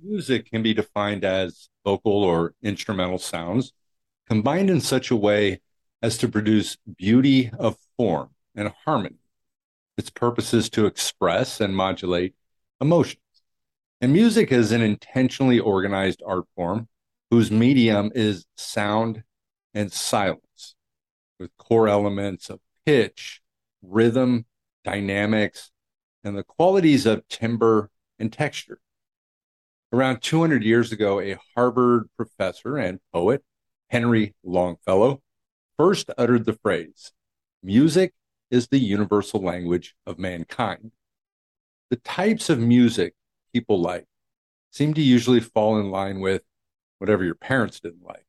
Music can be defined as vocal or instrumental sounds combined in such a way as to produce beauty of form and harmony. Its purpose is to express and modulate emotions. And music is an intentionally organized art form whose medium is sound and silence, with core elements of pitch, rhythm, dynamics, and the qualities of timbre and texture. Around 200 years ago, a Harvard professor and poet, Henry Longfellow, first uttered the phrase, Music is the universal language of mankind. The types of music people like seem to usually fall in line with whatever your parents didn't like.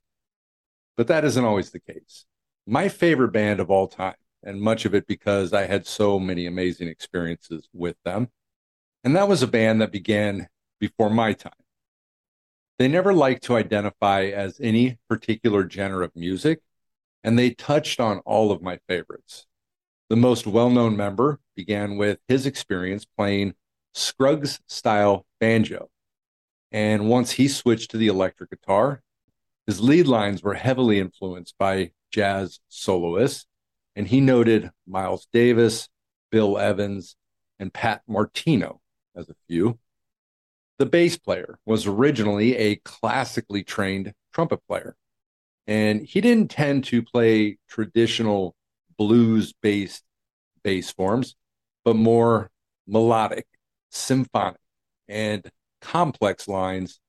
But that isn't always the case. My favorite band of all time, and much of it because I had so many amazing experiences with them, and that was a band that began before my time. They never liked to identify as any particular genre of music, and they touched on all of my favorites. The most well known member began with his experience playing Scruggs style banjo. And once he switched to the electric guitar, his lead lines were heavily influenced by jazz soloists, and he noted Miles Davis, Bill Evans, and Pat Martino as a few. The bass player was originally a classically trained trumpet player, and he didn't tend to play traditional blues based bass forms, but more melodic, symphonic, and complex lines,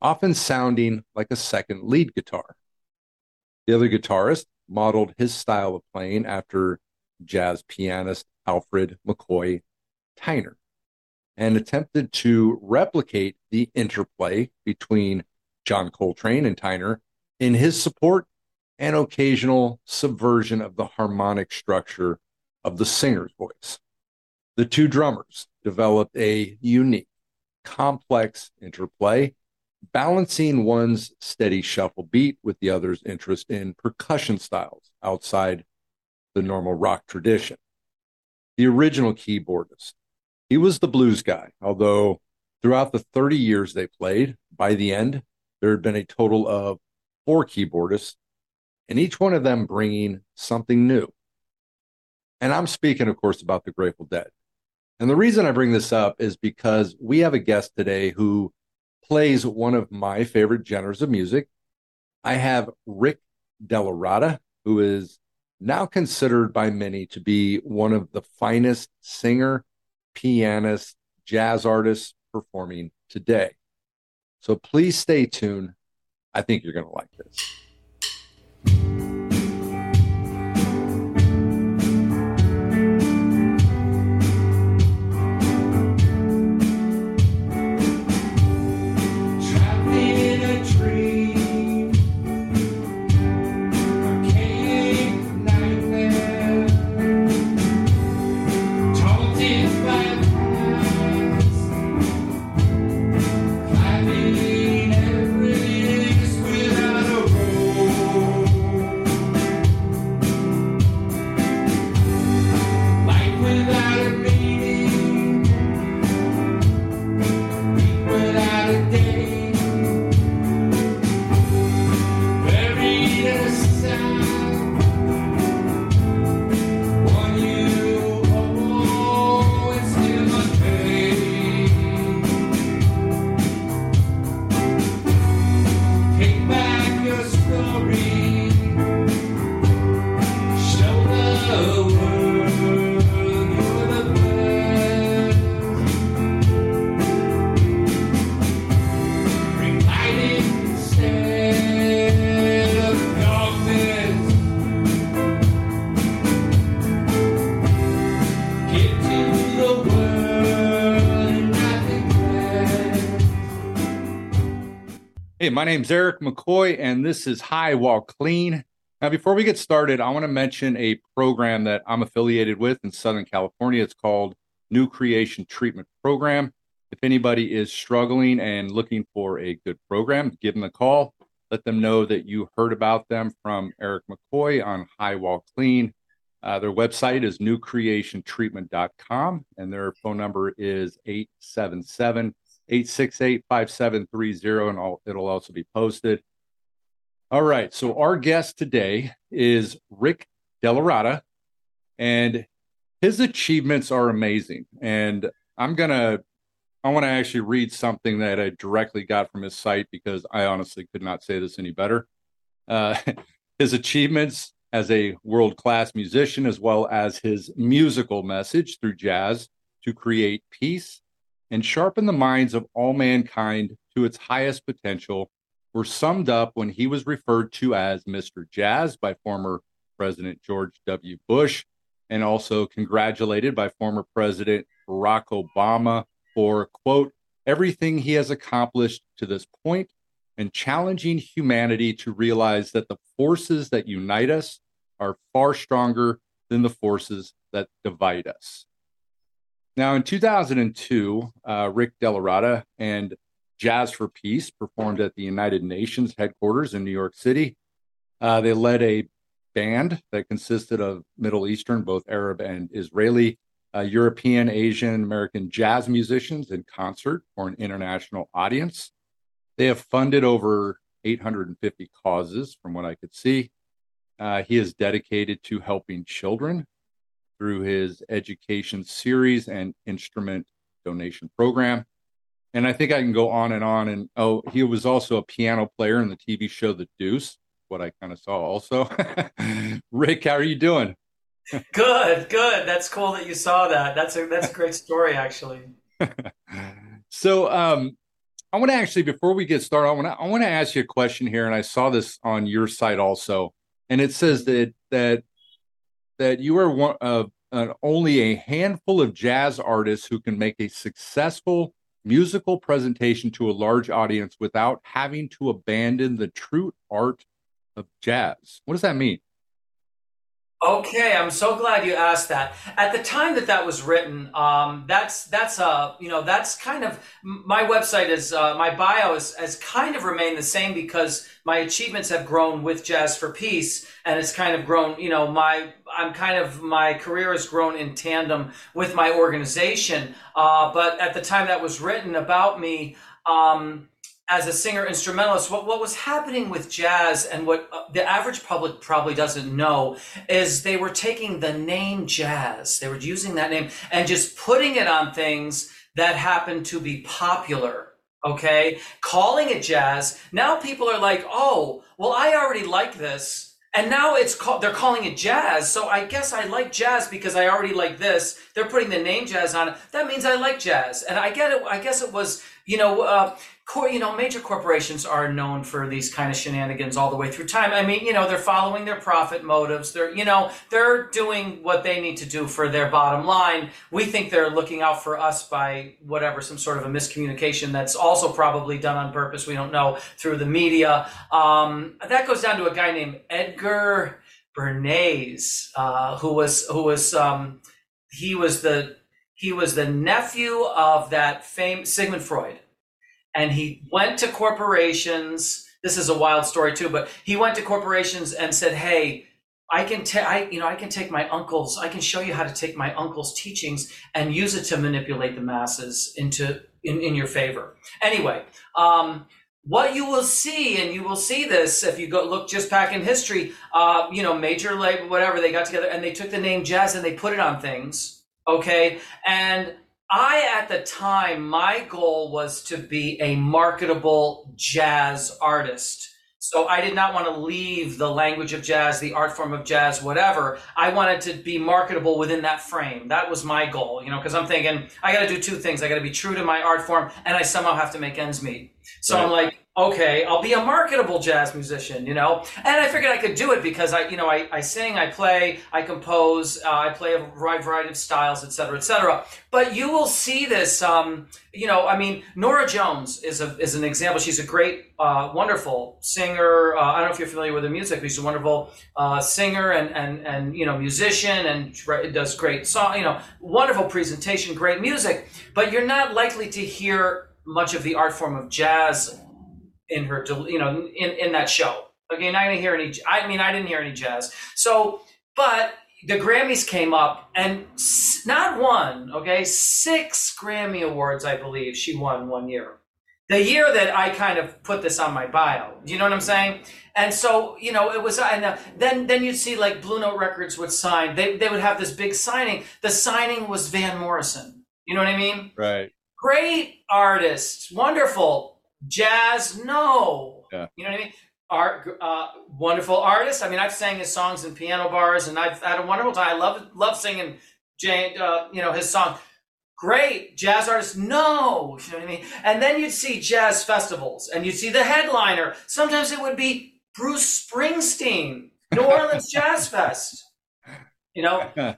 often sounding like a second lead guitar. The other guitarist modeled his style of playing after jazz pianist Alfred McCoy Tyner and attempted to replicate the interplay between John Coltrane and Tyner in his support and occasional subversion of the harmonic structure of the singer's voice. The two drummers developed a unique, complex interplay, balancing one's steady shuffle beat with the other's interest in percussion styles outside the normal rock tradition. The original keyboardist, he was the blues guy, although throughout the 30 years they played, by the end, there had been a total of four keyboardists, and each one of them bringing something new. And I'm speaking, of course, about the Grateful Dead. And the reason I bring this up is because we have a guest today who plays one of my favorite genres of music. I have Rick DellaRatta, who is now considered by many to be one of the finest singer, pianist, jazz artists performing today. So please stay tuned. I think you're going to like this. My name's Eric McCoy, and this is High While Clean. Now, before we get started, I want to mention a program that I'm affiliated with in Southern California. It's called New Creation Treatment Program. If anybody is struggling and looking for a good program, give them a call. Let them know that you heard about them from Eric McCoy on High Wall Clean. Uh, their website is newcreationtreatment.com, and their phone number is 877 868 5730, and it'll also be posted. All right. So, our guest today is Rick DellaRatta, and his achievements are amazing. And I'm going to, I want to actually read something that I directly got from his site because I honestly could not say this any better. Uh, his achievements as a world class musician, as well as his musical message through jazz to create peace and sharpen the minds of all mankind to its highest potential, were summed up when he was referred to as Mr. Jazz by former President George W. Bush, and also congratulated by former President Barack Obama for, quote, everything he has accomplished to this point and challenging humanity to realize that the forces that unite us are far stronger than the forces that divide us. Now, in 2002, uh, Rick DellaRatta and Jazz for Peace performed at the United Nations headquarters in New York City. Uh, they led a band that consisted of Middle Eastern, both Arab and Israeli, uh, European, Asian, American jazz musicians in concert for an international audience. They have funded over 850 causes, from what I could see. Uh, he is dedicated to helping children through his education series and instrument donation program. And I think I can go on and on. And oh, he was also a piano player in the TV show The Deuce, what I kind of saw also. Rick, how are you doing? good, good. That's cool that you saw that. That's a that's a great story, actually. so, um, I want to actually, before we get started, I want to I want to ask you a question here, and I saw this on your site also, and it says that that that you are one of only a handful of jazz artists who can make a successful musical presentation to a large audience without having to abandon the true art of jazz. What does that mean? Okay, I'm so glad you asked that. At the time that that was written, um, that's that's uh you know that's kind of my website is uh, my bio is, has kind of remained the same because my achievements have grown with Jazz for Peace, and it's kind of grown. You know, my I'm kind of my career has grown in tandem with my organization. Uh, but at the time that was written about me. Um, as a singer instrumentalist, what, what was happening with jazz and what uh, the average public probably doesn't know is they were taking the name jazz, they were using that name and just putting it on things that happened to be popular. Okay. Calling it jazz. Now people are like, oh, well, I already like this. And now it's called, they're calling it jazz. So I guess I like jazz because I already like this. They're putting the name jazz on it. That means I like jazz. And I get it. I guess it was, you know, uh, you know, major corporations are known for these kind of shenanigans all the way through time. I mean, you know, they're following their profit motives. They're, you know, they're doing what they need to do for their bottom line. We think they're looking out for us by whatever, some sort of a miscommunication that's also probably done on purpose. We don't know through the media. Um, that goes down to a guy named Edgar Bernays, uh, who was, who was, um, he was the, he was the nephew of that famous Sigmund Freud and he went to corporations. This is a wild story too, but he went to corporations and said, "Hey, I can take, I, you know, I can take my uncle's, I can show you how to take my uncle's teachings and use it to manipulate the masses into in, in your favor." Anyway, um, what you will see, and you will see this if you go look just back in history, uh, you know, major label, whatever, they got together and they took the name jazz and they put it on things. Okay. And I, at the time, my goal was to be a marketable jazz artist. So I did not want to leave the language of jazz, the art form of jazz, whatever. I wanted to be marketable within that frame. That was my goal, you know, because I'm thinking I got to do two things. I got to be true to my art form and I somehow have to make ends meet. So right. I'm like, okay, I'll be a marketable jazz musician, you know? And I figured I could do it because I, you know, I, I sing, I play, I compose, uh, I play a wide variety of styles, et cetera, et cetera. But you will see this, um, you know, I mean, Norah Jones is a, is an example. She's a great, uh, wonderful singer. Uh, I don't know if you're familiar with her music, but she's a wonderful, uh, singer and, and, and, you know, musician and does great song, you know, wonderful presentation, great music, but you're not likely to hear much of the art form of jazz in her, you know, in, in that show. Okay, not gonna hear any. I mean, I didn't hear any jazz. So, but the Grammys came up, and not one, okay, six Grammy awards, I believe she won one year. The year that I kind of put this on my bio, you know what I'm saying? And so, you know, it was, and then then you'd see like Blue Note Records would sign. They they would have this big signing. The signing was Van Morrison. You know what I mean? Right. Great artist, wonderful jazz. No, yeah. you know what I mean? art, uh, wonderful artist. I mean, I've sang his songs in piano bars, and I've had a wonderful time. I love love singing Jane, uh, you know, his song. Great jazz artist. No, you know what I mean. And then you'd see jazz festivals, and you'd see the headliner. Sometimes it would be Bruce Springsteen, New Orleans Jazz Fest. You know,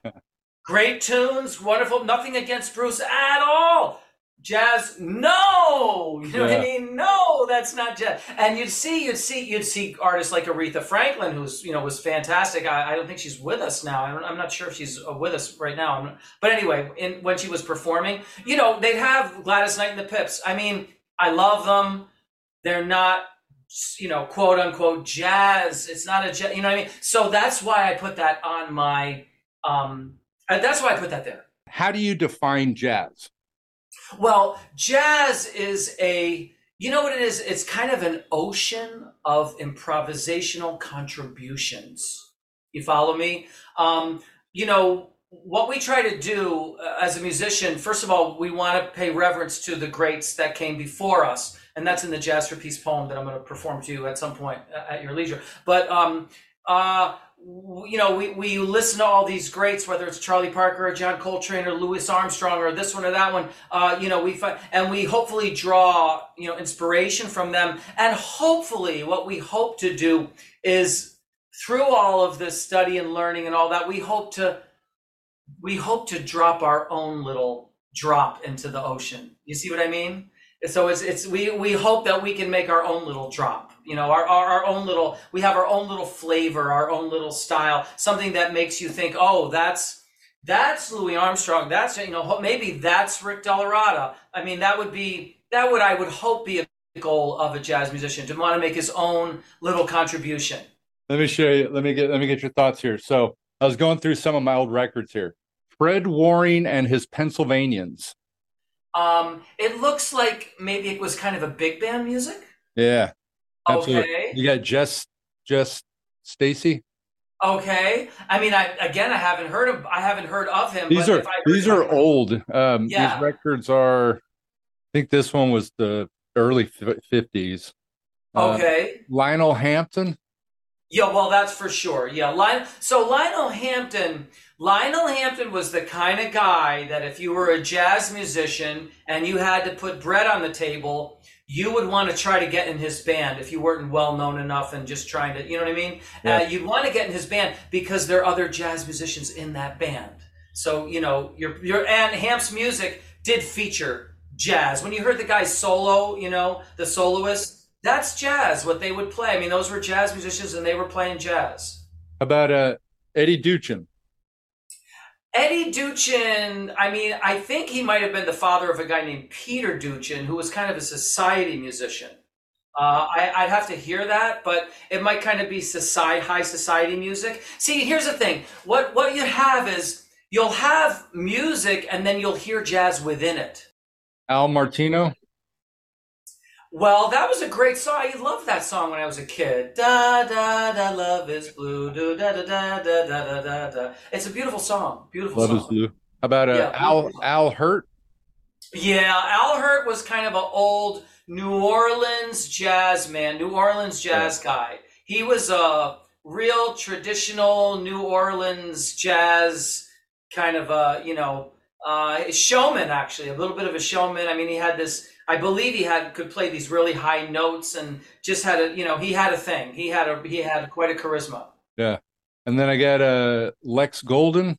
great tunes, wonderful. Nothing against Bruce at all jazz no! You know yeah. what i mean? No that's not jazz. And you'd see you'd see you'd see artists like aretha franklin who's you know was fantastic. I, I don't think she's with us now. I am not sure if she's uh, with us right now. But anyway in, when she was performing you know they'd have gladys knight and the pips. I mean i love them. They're not you know quote unquote jazz. It's not a jazz you know what i mean? So that's why i put that on my um uh, that's why i put that there. How do you define jazz well, jazz is a, you know what it is? It's kind of an ocean of improvisational contributions. You follow me? Um, you know, what we try to do uh, as a musician, first of all, we want to pay reverence to the greats that came before us. And that's in the Jazz for Peace poem that I'm going to perform to you at some point uh, at your leisure. But um, uh, you know, we, we listen to all these greats, whether it's Charlie Parker or John Coltrane or Louis Armstrong or this one or that one. Uh, you know, we find, and we hopefully draw you know inspiration from them, and hopefully, what we hope to do is through all of this study and learning and all that, we hope to we hope to drop our own little drop into the ocean. You see what I mean? So it's it's we we hope that we can make our own little drop you know our, our, our own little we have our own little flavor our own little style something that makes you think oh that's that's louis armstrong that's you know maybe that's Rick DellaRatta. I mean that would be that would i would hope be a goal of a jazz musician to want to make his own little contribution. Let me show you let me get let me get your thoughts here. So i was going through some of my old records here. Fred waring and his pennsylvanians um it looks like maybe it was kind of a big band music yeah Absolutely. Okay. You got Jess Jess Stacy. Okay. I mean, I again, I haven't heard of I haven't heard of him. These are these are old. Um, yeah. These records are. I think this one was the early fifties. Uh, okay. Uh, Lionel Hampton. Yeah, well, that's for sure. Yeah, Lion. So Lionel Hampton. Lionel Hampton was the kind of guy that if you were a jazz musician and you had to put bread on the table, you would want to try to get in his band if you weren't well known enough and just trying to, you know what I mean? Yeah. Uh, you'd want to get in his band because there are other jazz musicians in that band. So, you know, your, your, and Hamp's music did feature jazz. When you heard the guy solo, you know, the soloist, that's jazz, what they would play. I mean, those were jazz musicians and they were playing jazz. About uh, Eddie Duchin? Eddie Duchin, I mean, I think he might have been the father of a guy named Peter Duchin, who was kind of a society musician. Uh, I, would have to hear that, but it might kind of be society, high society music. See, here's the thing: what what you have is you'll have music, and then you'll hear jazz within it. Al Martino. Well, that was a great song. I loved that song when I was a kid. Da da da, love is blue. Do da da da da da da da It's a beautiful song. Beautiful love song. Love is blue. How about uh, yeah, Al Al Hirt? Yeah, Al Hirt was kind of an old New Orleans jazz man, New Orleans jazz guy. He was a real traditional New Orleans jazz kind of a you know uh, showman. Actually, a little bit of a showman. I mean, he had this I believe he had could play these really high notes and just had a you know he had a thing. He had a he had quite a charisma. Yeah, and then I got uh, Lex Golden.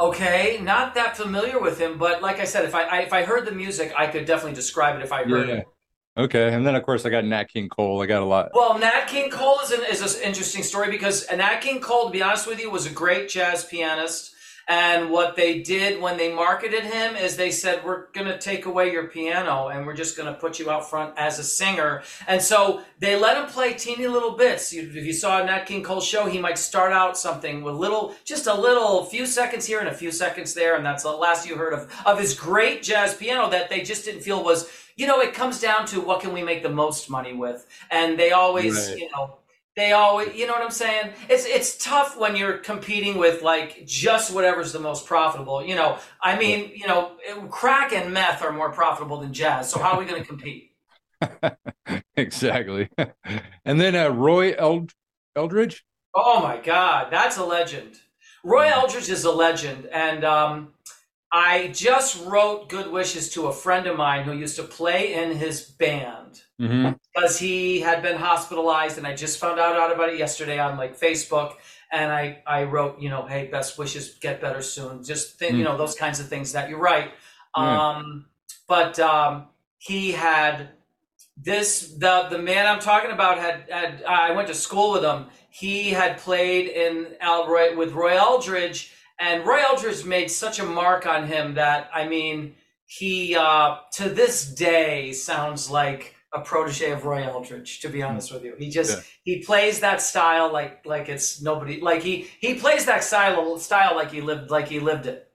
Okay, not that familiar with him, but like I said, if I, I if I heard the music, I could definitely describe it if I heard yeah. it. Okay, and then of course I got Nat King Cole. I got a lot. Well, Nat King Cole is an is an interesting story because Nat King Cole, to be honest with you, was a great jazz pianist And what they did when they marketed him is they said, We're going to take away your piano and we're just going to put you out front as a singer. And so they let him play teeny little bits. If you saw Nat King Cole show, he might start out something with little, just a little, few seconds here and a few seconds there. And that's the last you heard of, of his great jazz piano that they just didn't feel was, you know, it comes down to what can we make the most money with. And they always, right. you know, they always you know what i'm saying? It's it's tough when you're competing with like just whatever's the most profitable you know? I mean you know crack and meth are more profitable than jazz so how are we going to compete? Exactly. And then uh, roy Eld- eldridge? Oh my god that's a legend. Roy eldridge is a legend and um, i just wrote good wishes to a friend of mine who used to play in his band mm-hmm. because he had been hospitalized, and I just found out about it yesterday on like Facebook. And I, I wrote, you know, hey, best wishes, get better soon. Just think, mm. you know, those kinds of things that you're right. Yeah. Um, but um, he had this the the man I'm talking about had had I went to school with him. He had played in Al Roy with Roy Eldridge, and Roy Eldridge made such a mark on him that I mean, he uh, to this day sounds like a protege of Roy Eldridge, to be honest with you. He just yeah. he plays that style like like it's nobody like he he plays that style style like he lived like he lived it.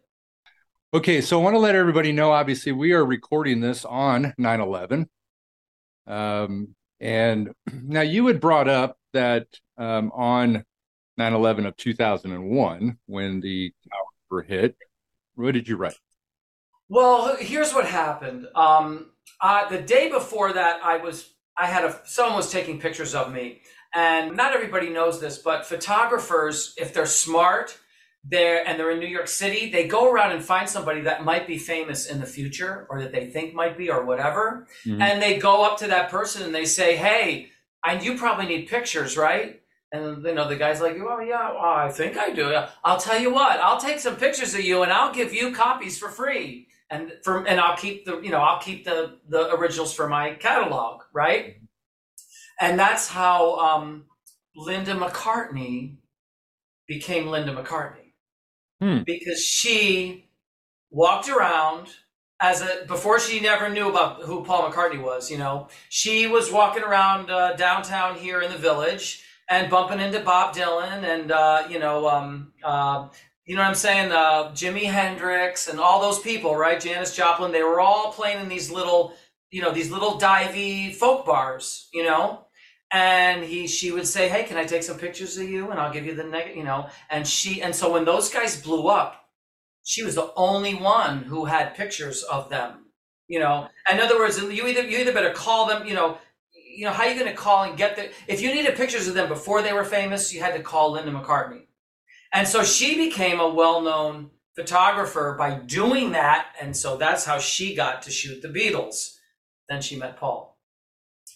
Okay, so I want to let everybody know obviously we are recording this on 9/11. Um and now you had brought up that um, on 9/11 of 2001 when the towers were hit, what did you write? Well, here's what happened. Um, uh, the day before that, I was I had a someone was taking pictures of me, and not everybody knows this, but photographers, if they're smart, they're and they're in New York City, they go around and find somebody that might be famous in the future, or that they think might be, or whatever, mm-hmm. and they go up to that person and they say, "Hey, and you probably need pictures, right?" And you know the guy's like, "Oh yeah, well, I think I do. I'll tell you what, I'll take some pictures of you and I'll give you copies for free." And from and I'll keep the you know I'll keep the the originals for my catalog, right? And that's how um, Linda McCartney became Linda McCartney hmm. because she walked around as a before she never knew about who Paul McCartney was. You know, she was walking around uh, downtown here in the village and bumping into Bob Dylan and uh, you know um, uh, you know what I'm saying? Uh, Jimi Hendrix and all those people, right? Janis Joplin, they were all playing in these little, you know, these little divey folk bars, you know? And he, she would say, Hey, can I take some pictures of you? And I'll give you the negative, you know? And she, and so when those guys blew up, she was the only one who had pictures of them, you know? In other words, you either, you either better call them, you know, you know, how are you going to call and get the, if you needed pictures of them before they were famous, you had to call Linda McCartney and so she became a well known photographer by doing that. And so that's how she got to shoot the Beatles. Then she met Paul.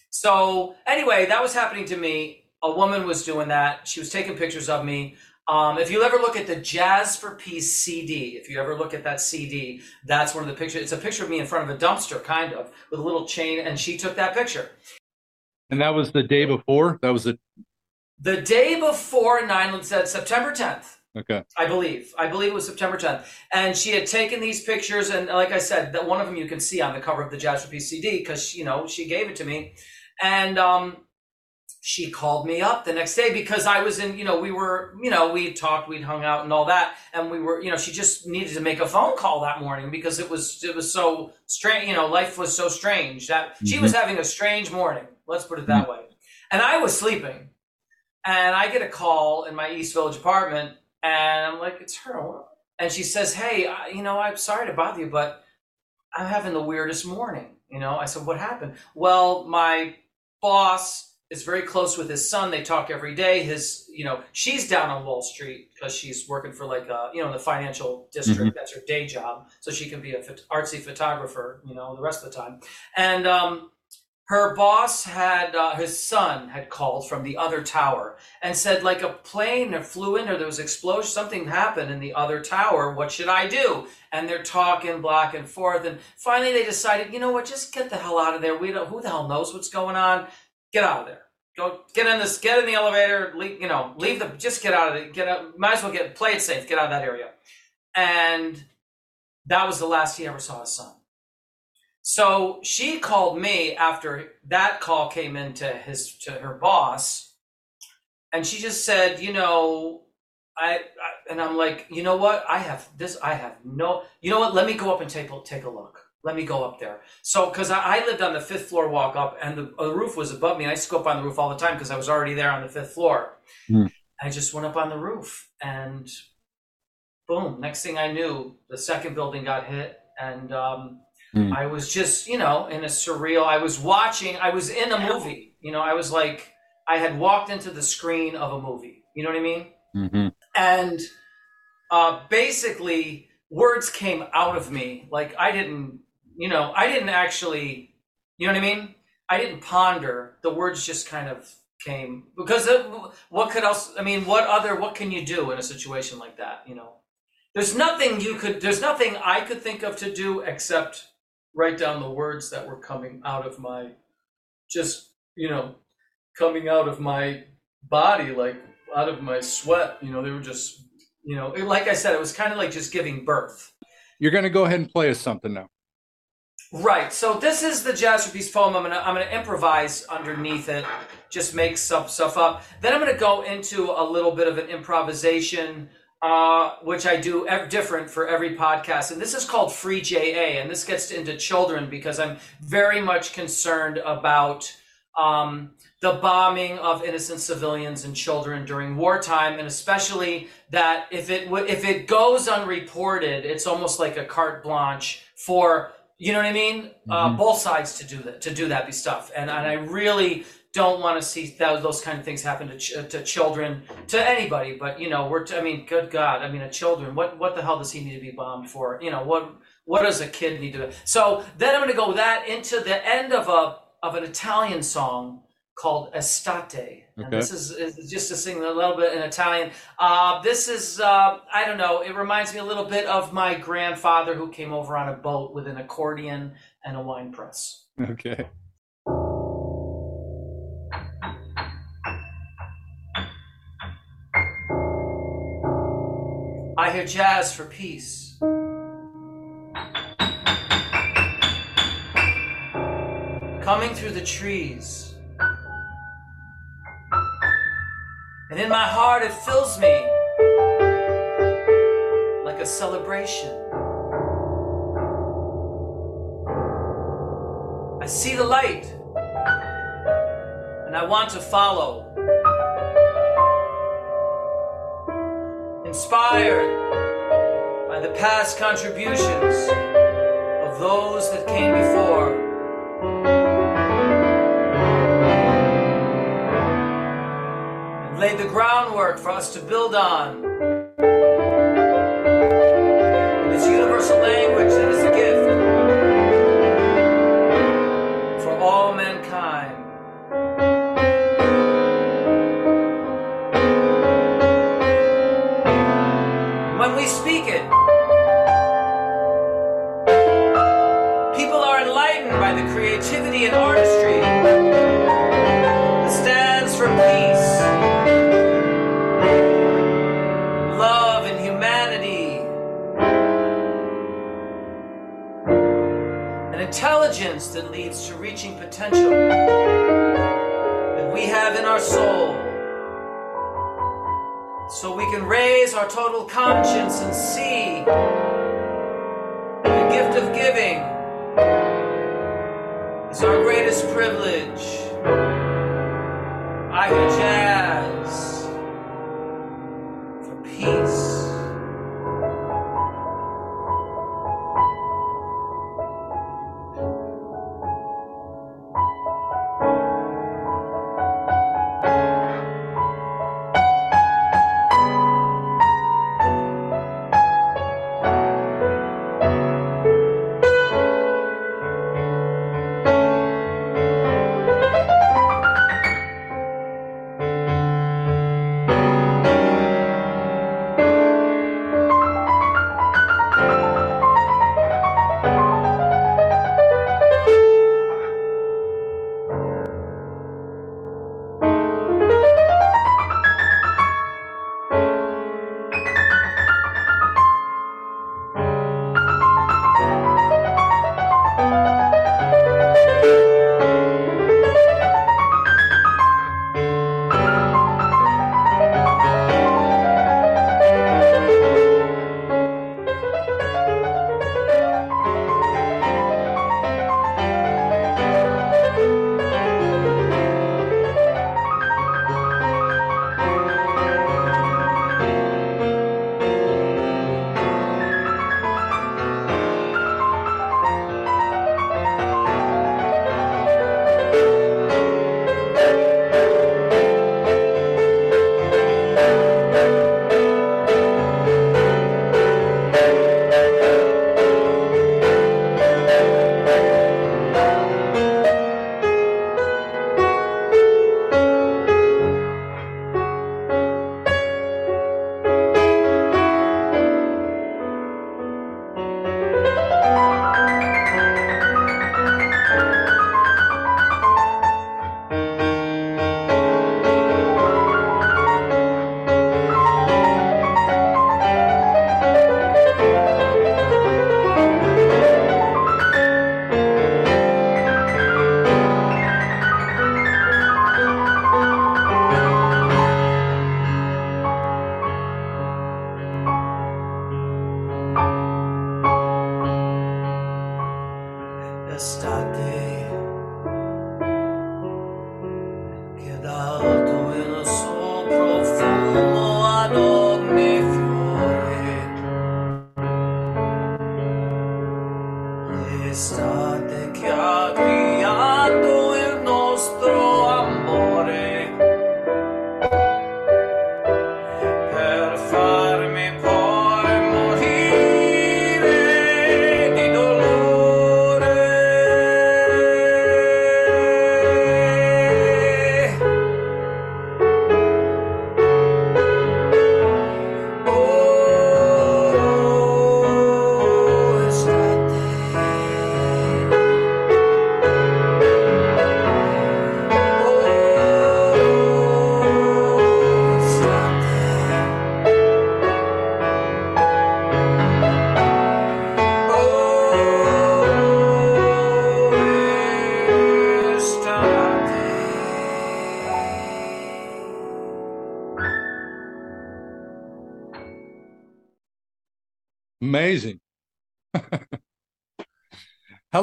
So, anyway, that was happening to me. A woman was doing that. She was taking pictures of me. Um, if you ever look at the Jazz for Peace CD, if you ever look at that CD, that's one of the pictures. It's a picture of me in front of a dumpster, kind of, with a little chain, and she took that picture. And that was the day before? That was the the day before 9 said September 10th. Okay. I believe. I believe it was September 10th. And she had taken these pictures, and like I said, that one of them you can see on the cover of the Jazz for Peace CD because you know she gave it to me, and um, she called me up the next day because I was in. You know, we were. You know, we talked, we'd hung out, and all that, and we were. You know, she just needed to make a phone call that morning because it was it was so strange. You know, life was so strange that mm-hmm. she was having a strange morning. Let's put it that mm-hmm. way. And I was sleeping and I get a call in my East Village apartment, and I'm like, it's her. And she says, Hey, you know, I'm sorry to bother you, but I'm having the weirdest morning. You know, I said, What happened? Well, my boss is very close with his son. They talk every day. His, you know, she's down on Wall Street because she's working for like, a, you know, in the financial district. Mm-hmm. That's her day job. So she can be a artsy photographer, you know, the rest of the time. And, um, her boss had uh, his son had called from the other tower and said like a plane flew in or there was explosion something happened in the other tower what should i do? And they're talking back and forth and finally they decided you know what just get the hell out of there. We don't who the hell knows what's going on? Get out of there. Go get in this get in the elevator leave, you know leave the just get out of it. Get out might as well get play it safe get out of that area. And that was the last he ever saw his son. So she called me after that call came into his to her boss, and she just said, you know, I, I, and I'm like, you know what? I have this. I have no. You know what? Let me go up and take a take a look. Let me go up there. So, because I, I, lived on the fifth floor, walk up, and the, the, roof was above me. I used to go up on the roof all the time because I was already there on the fifth floor. Mm. I just went up on the roof, and boom! Next thing I knew, the second building got hit, and um, mm. I was just, you know, in a surreal. I was watching. I was in a movie. You know, I was like, I had walked into the screen of a movie. You know what I mean? Mm-hmm. And uh, basically, words came out of me like I didn't you know, I didn't actually, you know what I mean? I didn't ponder. The words just kind of came because it, what could else? I mean, what other? What can you do in a situation like that? You know, there's nothing you could. There's nothing I could think of to do except write down the words that were coming out of my, just you know, coming out of my body, like out of my sweat. You know, they were just, you know, like I said, it was kind of like just giving birth. You're going to go ahead and play us something now. Right. So this is the Jazz Peace poem. I'm gonna I'm gonna improvise underneath it, just make some stuff up. Then I'm gonna go into a little bit of an improvisation, uh, which I do ev- different for every podcast. And this is called Free JA, and this gets into children because I'm very much concerned about um, the bombing of innocent civilians and children during wartime, and especially that if it w- if it goes unreported, it's almost like a carte blanche for you know what I mean? Uh, mm-hmm. Uh, both sides to do that, to do that be stuff, and and I really don't want to see that, those kind of things happen to ch- to children, to anybody. But you know, we're t- I mean, good God, I mean, a children. What what the hell does he need to be bombed for? You know, what what does a kid need to? So then I'm going to go that into the end of a of an Italian song called Estate. And okay. this is, is, just to sing a little bit in Italian. Uh, this is, uh, I don't know, it reminds me a little bit of my grandfather who came over on a boat with an accordion and a wine press. Okay. Hear jazz for peace. Coming through the trees And in my heart, it fills me like a celebration. I see the light, and I want to follow. Inspired by the past contributions of those that came before. And laid the groundwork for us to build on. Creativity and artistry that stands for peace. Love, and humanity, an intelligence that leads to reaching potential that we have in our soul. So we can raise our total conscience and see the gift of giving our greatest privilege. I jazz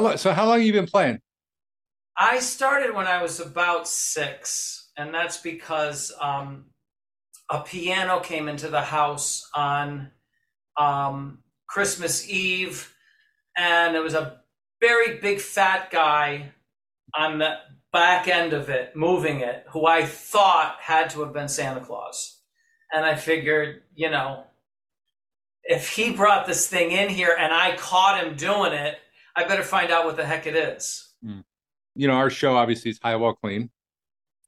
long? So how long have you been playing? I started when I was about six, and that's because um, a piano came into the house on um, Christmas Eve, and there was a very big fat guy on the back end of it, moving it, who I thought had to have been Santa Claus. And I figured, you know, if he brought this thing in here and I caught him doing it, I better find out what the heck it is. Mm. You know, our show obviously is High Wall Clean.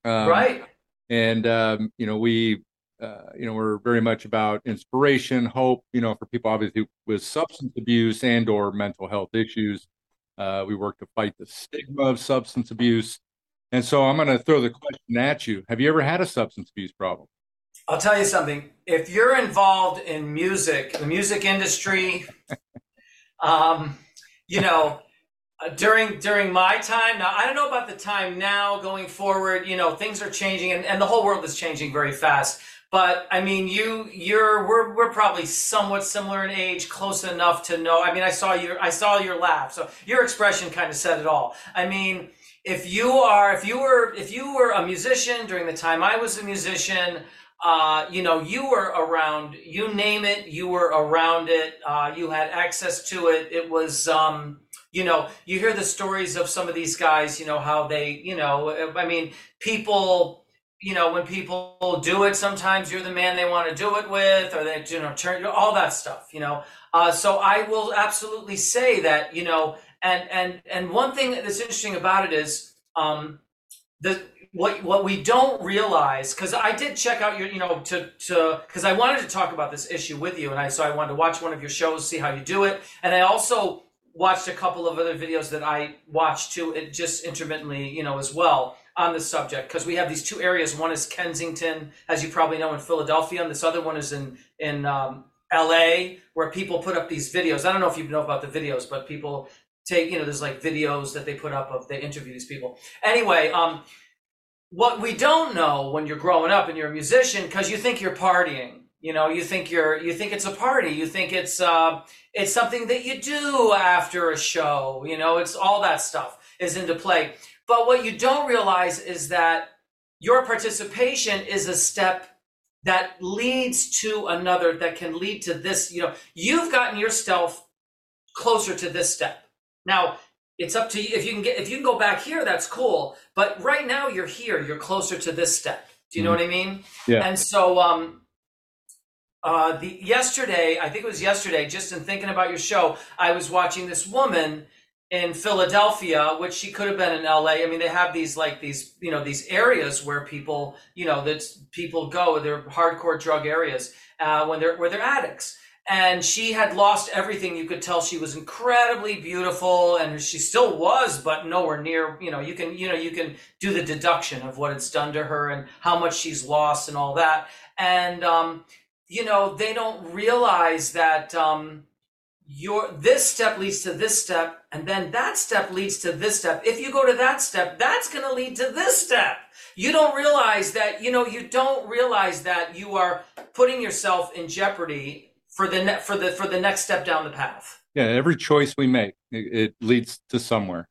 Um, right. And, um, you know, we uh, you know, we're very much about inspiration, hope, you know, for people obviously with substance abuse and or mental health issues. Uh, we work to fight the stigma of substance abuse. And so I'm going to throw the question at you. Have you ever had a substance abuse problem? I'll tell you something. If you're involved in music, the music industry, um, you know, uh, during during my time now i don't know about the time now going forward you know things are changing and, and the whole world is changing very fast but I mean, you, you're, we're, we're probably somewhat similar in age, close enough to know. I mean, I saw your, I saw your laugh, so your expression kind of said it all. I mean, if you are, if you were, if you were a musician during the time I was a musician, uh, you know, you were around, you name it, you were around it. Uh, you had access to it. It was, um, you know, you hear the stories of some of these guys, you know, how they, you know, I mean, people, you know, when people do it, sometimes you're the man they want to do it with, or they, you know, turn all that stuff, you know. Uh, so I will absolutely say that, you know, and and and one thing that's interesting about it is um, the what what we don't realize because I did check out your, you know, to to because I wanted to talk about this issue with you, and I so I wanted to watch one of your shows, see how you do it, and I also watched a couple of other videos that I watched too, it just intermittently, you know, as well on this subject because we have these two areas. One is Kensington, as you probably know, in Philadelphia, and this other one is in in um, L.A., where people put up these videos. I don't know if you know about the videos, but people take you know there's like videos that they put up of they interview these people. Anyway, um, what we don't know when you're growing up and you're a musician because you think you're partying. You know, you think you're you think it's a party. You think it's uh, it's something that you do after a show. You know, it's all that stuff is into play but what you don't realize is that your participation is a step that leads to another that can lead to this. You know, you've gotten yourself closer to this step. Now, it's up to you if you can get if you can go back here that's cool but right now you're here you're closer to this step do you mm know mm-hmm. what i mean yeah and so um uh the yesterday i think it was yesterday just in thinking about your show i was watching this woman in Philadelphia, which she could have been in LA. I mean, they have these like these, you know, these areas where people, you know, that people go. They're hardcore drug areas uh, when they're where they're addicts. And she had lost everything. You could tell she was incredibly beautiful, and she still was, but nowhere near. You know, you can, you know, you can do the deduction of what it's done to her and how much she's lost and all that. And um, you know, they don't realize that. Um, your this step leads to this step and then that step leads to this step if you go to that step that's going to lead to this step you don't realize that you know you don't realize that you are putting yourself in jeopardy for the ne- for the for the next step down the path. Yeah every choice we make it, it leads to somewhere.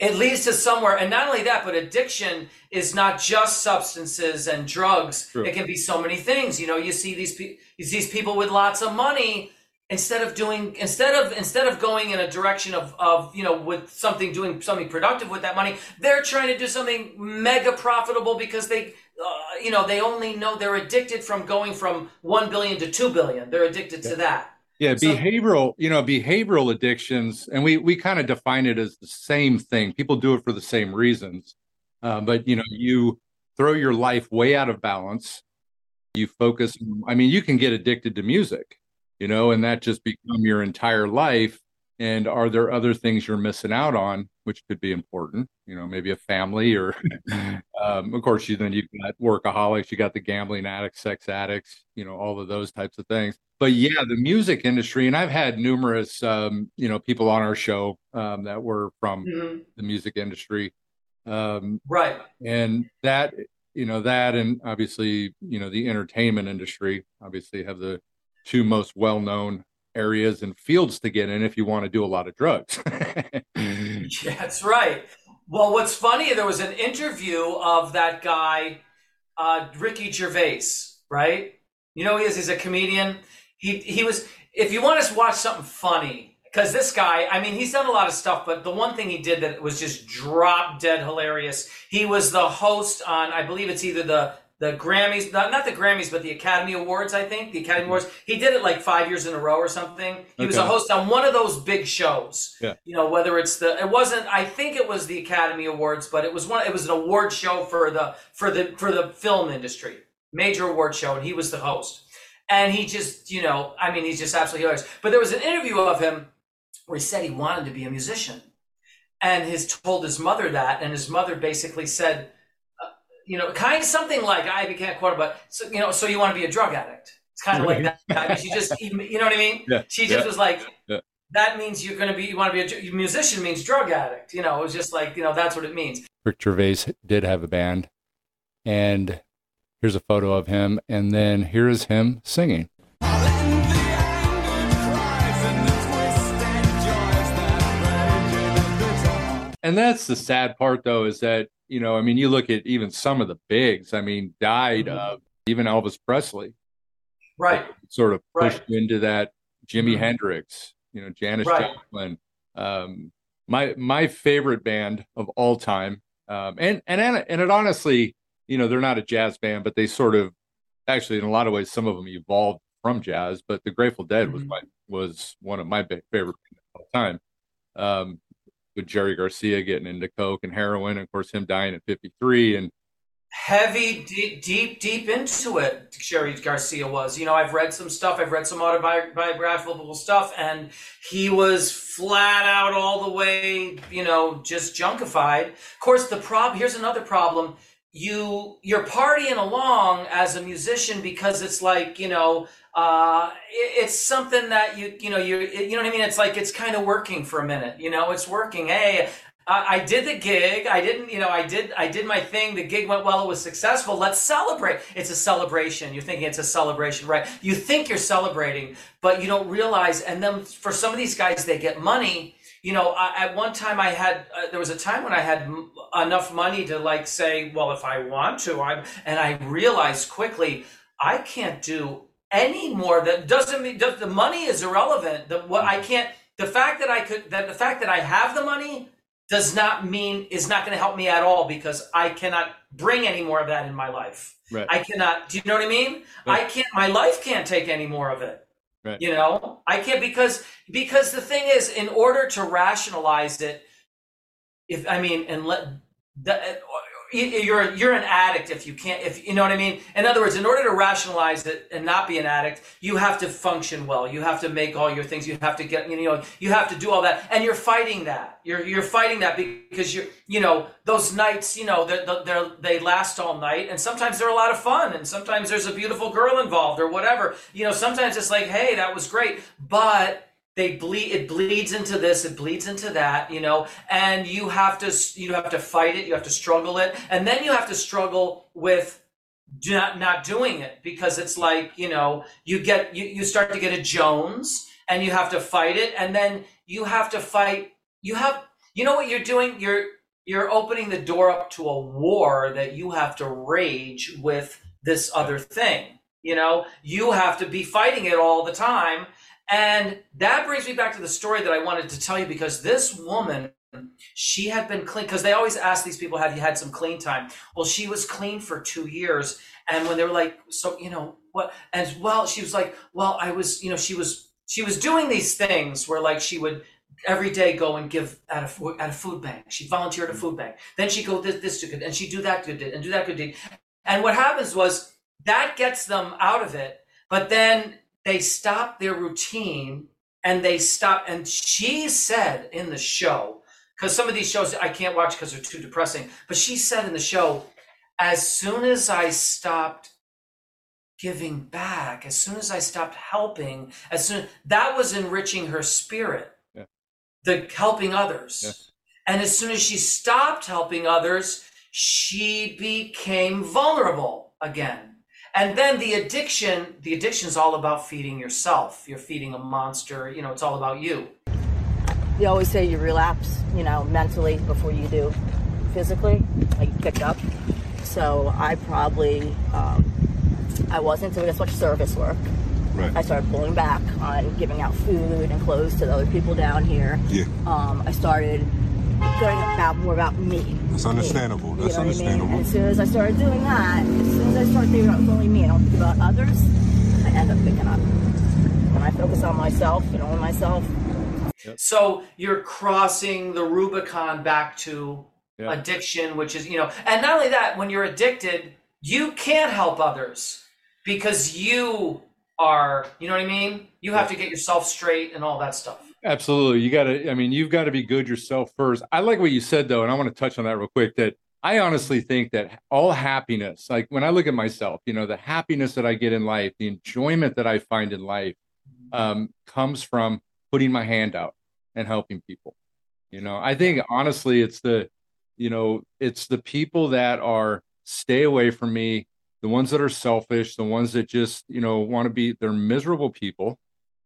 It leads to somewhere and not only that but addiction is not just substances and drugs. True. it can be so many things. You know you see these pe- you see these people with lots of money instead of doing instead of instead of going in a direction of of you know with something doing something productive with that money they're trying to do something mega profitable because they uh, you know they only know they're addicted from going from 1 billion to 2 billion. They're addicted yeah. to that. Yeah so, behavioral you know behavioral addictions and we we kind of define it as the same thing. People do it for the same reasons. Uh, but you know you throw your life way out of balance. You focus i mean you can get addicted to music you know, and that just become your entire life. And are there other things you're missing out on, which could be important? You know, maybe a family, or um, of course, you then you've got workaholics, you got the gambling addicts, sex addicts, you know, all of those types of things. But yeah, the music industry, and I've had numerous, um, you know, people on our show um, that were from mm-hmm. the music industry, um, right? And that, you know, that, and obviously, you know, the entertainment industry, obviously, have the two most well known areas and fields to get in if you want to do a lot of drugs. that's right. Well, what's funny, there was an interview of that guy, uh, Ricky Gervais, right? You know, who he is, he's a comedian. He, he was, if you want to watch something funny, because this guy, I mean, he's done a lot of stuff, but the one thing he did that was just drop dead hilarious, he was the host on, I believe it's either the the Grammys, not, not the Grammys, but the Academy Awards, I think. The Academy Awards. He did it like five years in a row or something. He okay. was a host on one of those big shows. Yeah. You know, whether it's the it wasn't I think it was the Academy Awards, but it was one it was an award show for the for the for the film industry. Major award show, and he was the host. And he just, you know, I mean, he's just absolutely hilarious. But there was an interview of him where he said he wanted to be a musician. And his told his mother that, and his mother basically said, you know, kind of something like I can't quote it, but so, you know, so you want to be a drug addict. It's kind of like that. I mean, she just, you know what I mean? Yeah. She just yeah. was like, yeah. that means you're going to be, you want to be a, a musician means drug addict. You know, it was just like, you know, that's what it means. Rick Gervais did have a band, and here's a photo of him, and then here is him singing. And that's the sad part, though, is that you know, I mean, you look at even some of the bigs. I mean, died mm-hmm. of even Elvis Presley, right? Sort of pushed right. into that Jimi mm-hmm. Hendrix, you know, Janis right. Joplin. Um, my my favorite band of all time, um, and and and it honestly, you know, they're not a jazz band, but they sort of actually, in a lot of ways, some of them evolved from jazz. But the Grateful Dead mm-hmm. was my was one of my favorite bands of all time. Um, with Jerry Garcia getting into coke and heroin, and of course him dying at 53 and heavy deep deep deep into it Jerry Garcia was. You know I've read some stuff I've read some autobiographical stuff and he was flat out all the way you know just junkified. Of course the problem here's another problem you you're partying along as a musician because it's like you know uh, it, it's something that you you know you you know what I mean. It's like it's kind of working for a minute. You know, it's working. Hey, I, I did the gig. I didn't. You know, I did. I did my thing. The gig went well. It was successful. Let's celebrate. It's a celebration. You're thinking it's a celebration, right? You think you're celebrating, but you don't realize. And then for some of these guys, they get money you know, I, at one time I had, uh, there was a time when I had m- enough money to like say, well, if I want to, I, and I realized quickly, I can't do any more that doesn't mean does, the money is irrelevant. The what I can't the fact that I could that the fact that I have the money does not mean is not going to help me at all because I cannot bring any more of that in my life. Right. I cannot. Do you know what I mean? Right. I can't. My life can't take any more of it. Right. You know, I can't because because the thing is, in order to rationalize it, if I mean, and let the, you're you're an addict if you can't if you know what I mean. In other words, in order to rationalize it and not be an addict, you have to function well. You have to make all your things. You have to get you know you have to do all that, and you're fighting that. You're you're fighting that because you're you know those nights you know they they they last all night, and sometimes they're a lot of fun, and sometimes there's a beautiful girl involved or whatever. You know, sometimes it's like hey that was great, but they bleed it bleeds into this it bleeds into that you know and you have to you have to fight it you have to struggle it and then you have to struggle with not not doing it because it's like you know you get you, you start to get a jones and you have to fight it and then you have to fight you have you know what you're doing? You're you're opening the door up to a war that you have to rage with this other thing you know? You have to be fighting it all the time and that brings me back to the story that I wanted to tell you because this woman, she had been clean because they always ask these people, have you had some clean time? Well, she was clean for two years. And when they were like, so, you know, what? And well, she was like, well, I was, you know, she was, she was doing these things where like she would every day go and give at a, at a food bank. She volunteered at a mm. food bank. Then she go this, this good, and she do that good deed and do that good deed. And what happens was that gets them out of it. But then they stop their routine and they stop. And she said in the show, because some of these shows I can't watch because they're too depressing, but she said in the show, as soon as I stopped giving back, as soon as I stopped helping, as soon that was enriching her spirit, yeah. the helping others. Yeah. And as soon as she stopped helping others, she became vulnerable again and then the addiction the addiction is all about feeding yourself you're feeding a monster you know it's all about you you always say you relapse you know mentally before you do physically like pick up so i probably um, i wasn't doing as much service work Right. I started pulling back on giving out food and clothes to the other people down here. Yeah. Um, I started going about more about me. That's understandable. Me. That's you know what I mean? understandable. And as soon as I started doing that, as I started thinking about only me, I don't think about others, I end up picking up. When I focus on myself and only myself, so you're crossing the rubicon back to Yeah. addiction which is you know and not only that when you're addicted you can't help others because you are you know what i mean you have to get yourself straight and all that stuff Absolutely. You got to, I mean, you've got to be good yourself first. I like what you said, though, and I want to touch on that real quick. That I honestly think that all happiness, like when I look at myself, you know, the happiness that I get in life, the enjoyment that I find in life, um, comes from putting my hand out and helping people. You know, I think honestly, it's the, you know, it's the people that are stay away from me, the ones that are selfish, the ones that just, you know, want to be, they're miserable people.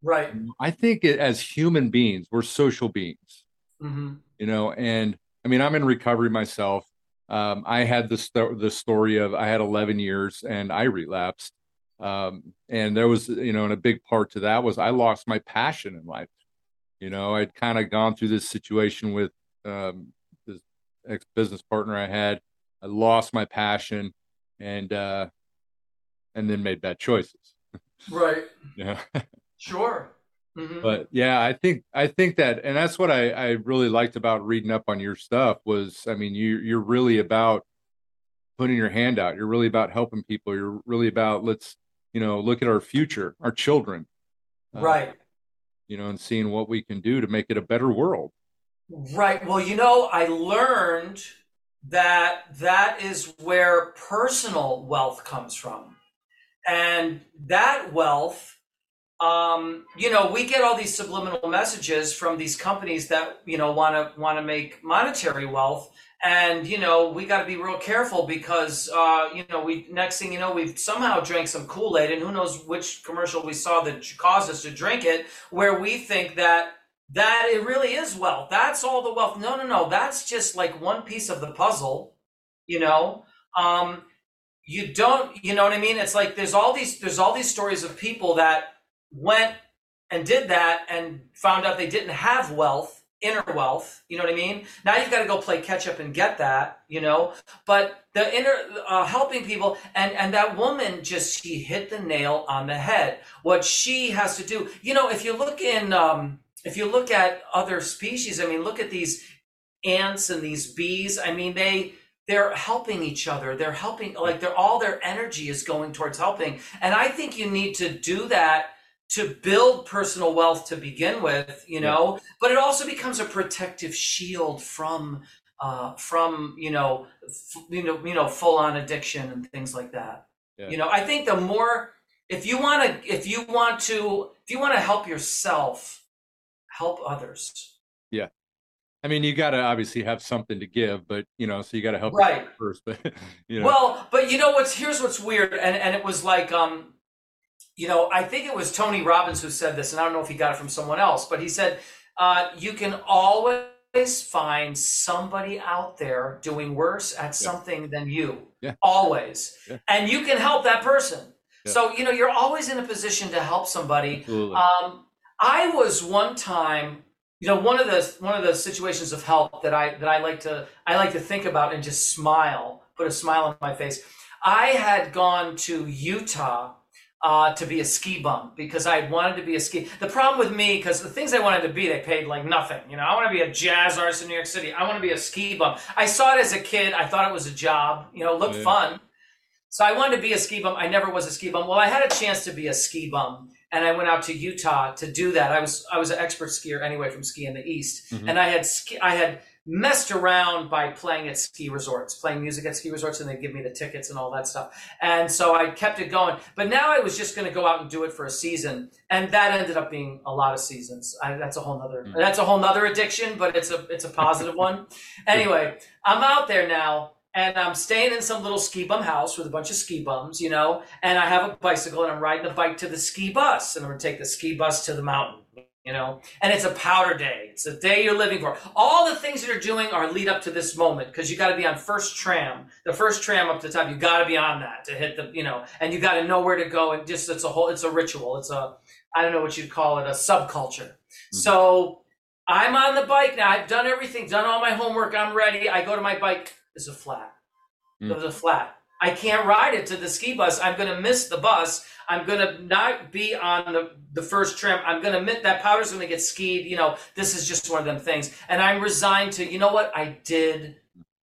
right I think it, as human beings, we're social beings, hmm you know. And I mean, I'm in recovery myself. Um, I had the the story of I had 11 years and I relapsed, um, and there was, you know, and a big part to that was I lost my passion in life. You know, I'd kind of gone through this situation with um, this ex business partner I had. I lost my passion, and uh, and then made bad choices. right Yeah. sure hmm but yeah i think i think that and that's what i i really liked about reading up on your stuff was i mean you you're really about putting your hand out. You're really about helping people. You're really about let's you know look at our future our children uh, right. you know and seeing what we can do to make it a better world. Right. Well, you know, I learned that that is where personal wealth comes from. And that wealth, um, you know, we get all these subliminal messages from these companies that, you know, want to want to make monetary wealth. And, you know, we got to be real careful because, uh, you know, we next thing you know, we've somehow drank some Kool Aid, and who knows which commercial we saw that caused us to drink it, where we think that that it really is wealth. That's all the wealth. No, no, no. That's just like one piece of the puzzle, you know. Um, you don't, you know what I mean? It's like there's all these there's all these stories of people that went and did that and found out they didn't have wealth, inner wealth. You know what I mean? Now you've got to go play catch up and get that, you know. But the inner uh, helping people and and that woman just she hit the nail on the head. What she has to do, you know, if you look in. Um, if you look at other species, I mean, look at these ants and these bees. I mean, they they're helping each other. They're helping like they're all their energy is going towards helping. And I think you need to do that to build personal wealth to begin with, you know, but it also becomes a protective shield from uh from, you know, f- you know, you know, full on addiction and things like that. Yeah. You know, I think the more if you want to if you want to if you want to help yourself, help others. Yeah. I mean you got to obviously have something to give but you know so you got to help Right. first but you know Well, but you know what's here's what's weird, and and it was like um, you know, I think it was Tony Robbins who said this, and I don't know if he got it from someone else, but he said uh, you can always find somebody out there doing worse at something than you. Yeah. Always, Yeah. and you can help that person. Yeah. So you know, you're always in a position to help somebody. Um, I was one time, you know, one of the one of the situations of help that I that I like to I like to think about and just smile, put a smile on my face. I had gone to Utah uh, to be a ski bum because I wanted to be a ski. The problem with me, because the things I wanted to be, they paid like nothing. You know, I want to be a jazz artist in New York City. I want to be a ski bum. I saw it as a kid. I thought it was a job. You know, it looked Yeah. fun. So I wanted to be a ski bum. I never was a ski bum. Well, I had a chance to be a ski bum, and I went out to Utah to do that. I was I was an expert skier anyway from ski in the East, Mhm. and I had ski, I had messed around by playing at ski resorts, playing music at ski resorts, and they give me the tickets and all that stuff. And so I kept it going. But now I was just going to go out and do it for a season, and that ended up being a lot of seasons. I, that's a whole nother Mm. that's a whole nother addiction, but it's a it's a positive one. Anyway, I'm out there now. and I'm staying in some little ski bum house with a bunch of ski bums, you know, and I have a bicycle and I'm riding the bike to the ski bus and I'm gonna take the ski bus to the mountain, you know, and it's a powder day. It's a day you're living for. All the things that you're doing are lead up to this moment because you got to be on first tram, the first tram up to the top. You got to be on that to hit the, you know, and you got to know where to go. And just it's a whole, it's a ritual. It's a, I don't know what you'd call it, a subculture. Mm-hmm. So I'm on the bike now. I've done everything, done all my homework. I'm ready. I go to my bike. It's a flat. Mm. There's a flat. I can't ride it to the ski bus. I'm going to miss the bus. I'm going to not be on the, the first trim. I'm going to admit that powder's going to get skied. You know, this is just one of them things. And I'm resigned to, you know what? I did.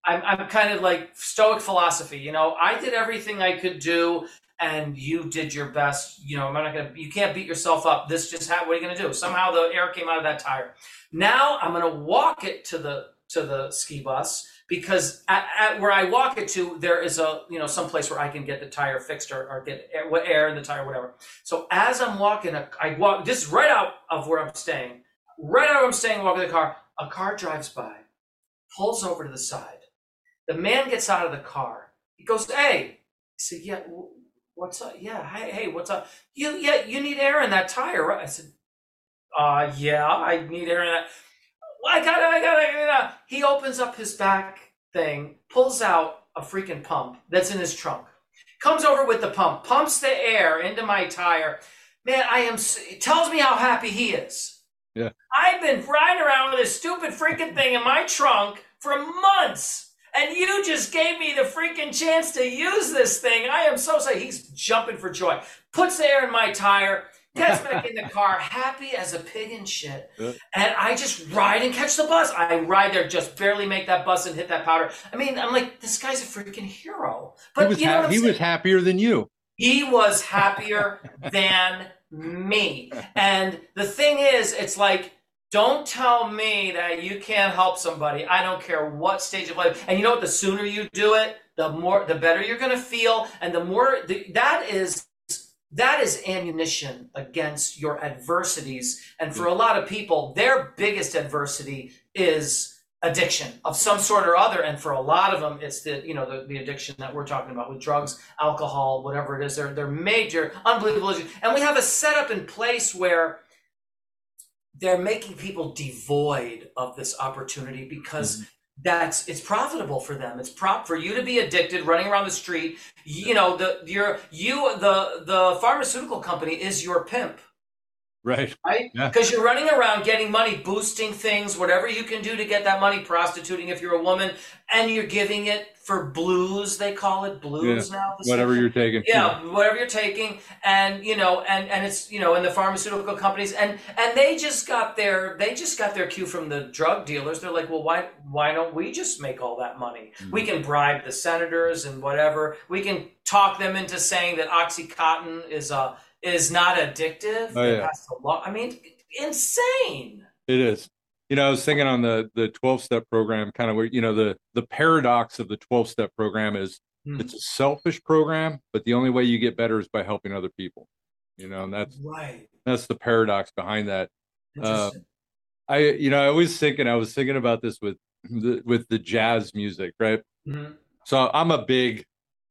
I'm, I'm kind of like stoic philosophy. You know, I did everything I could do and you did your best. You know, I'm not going to, you can't beat yourself up. This just happened. What are you going to do? Somehow the air came out of that tire. Now I'm going to walk it to the, to the ski bus because at, at, where I walk it to, there is a you know some place where I can get the tire fixed or, or get air, air, in the tire, whatever. So as I'm walking, I walk. This is right out of where I'm staying. Right out of where I'm staying, walking the car. A car drives by, pulls over to the side. The man gets out of the car. He goes, "Hey," I said, "Yeah, what's up? Yeah, hey, hey, what's up? You, yeah, you need air in that tire, right?" I said, "Uh, yeah, I need air in that." I got it, I got it, I got it. He opens up his back thing, pulls out a freaking pump that's in his trunk, comes over with the pump, pumps the air into my tire. Man, I am, it tells me how happy he is. Yeah. I've been riding around with this stupid freaking thing in my trunk for months. And you just gave me the freaking chance to use this thing. I am so sorry. He's jumping for joy. Puts the air in my tire gets back in the car, happy as a pig in shit. Yeah. And I just ride and catch the bus. I ride there, just barely make that bus and hit that powder. I mean, I'm like, this guy's a freaking hero. But he was, you know ha- he was happier than you. He was happier than me. And the thing is, it's like, don't tell me that you can't help somebody. I don't care what stage of life. And you know what? The sooner you do it, the more, the better you're going to feel. And the more, the, that is that is ammunition against your adversities. And for a lot of people, their biggest adversity is addiction of some sort or other. And for a lot of them, it's the, you know, the, the addiction that we're talking about with drugs, alcohol, whatever it is. They're, they're major, unbelievable. And we have a setup in place where they're making people devoid of this opportunity because mm-hmm that's it's profitable for them. It's prop for you to be addicted running around the street. You know the your you the the pharmaceutical company is your pimp right. Right? Because yeah. you're running around getting money boosting things whatever you can do to get that money prostituting if you're a woman and you're giving it for blues they call it blues yeah, now whatever you're taking yeah, yeah, whatever you're taking and you know and and it's you know in the pharmaceutical companies and and they just got their they just got their cue from the drug dealers. They're like well why why don't we just make all that money? Mm-hmm. we can bribe the senators and whatever. We can talk them into saying that oxycontin is a is not addictive oh, yeah. i mean insane it is you know, I was thinking on the the twelve step program, kind of where you know the the paradox of the twelve step program is mm. it's a selfish program, but the only way you get better is by helping other people. You know, and that's right. That's the paradox behind that. Uh, I you know I was thinking I was thinking about this with the, with the jazz music, right? Mm-hmm. So I'm a big,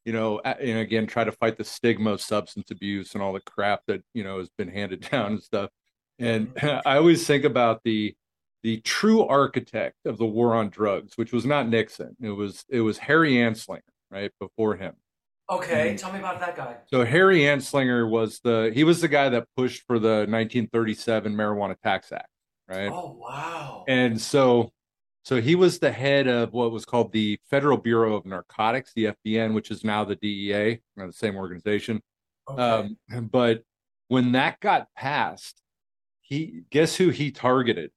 you know, and again try to fight the stigma of substance abuse and all the crap that you know has been handed down and stuff. And mm-hmm. I always think about the the true architect of the war on drugs, which was not Nixon. It was it was Harry Anslinger, right before him. Okay, and, tell me about that guy. So Harry Anslinger was the he was the guy that pushed for the 1937 Marijuana Tax Act, right? Oh wow! And so so he was the head of what was called the Federal Bureau of Narcotics, the FBN, which is now the DEA, the same organization. Okay. Um, but when that got passed, he guess who he targeted?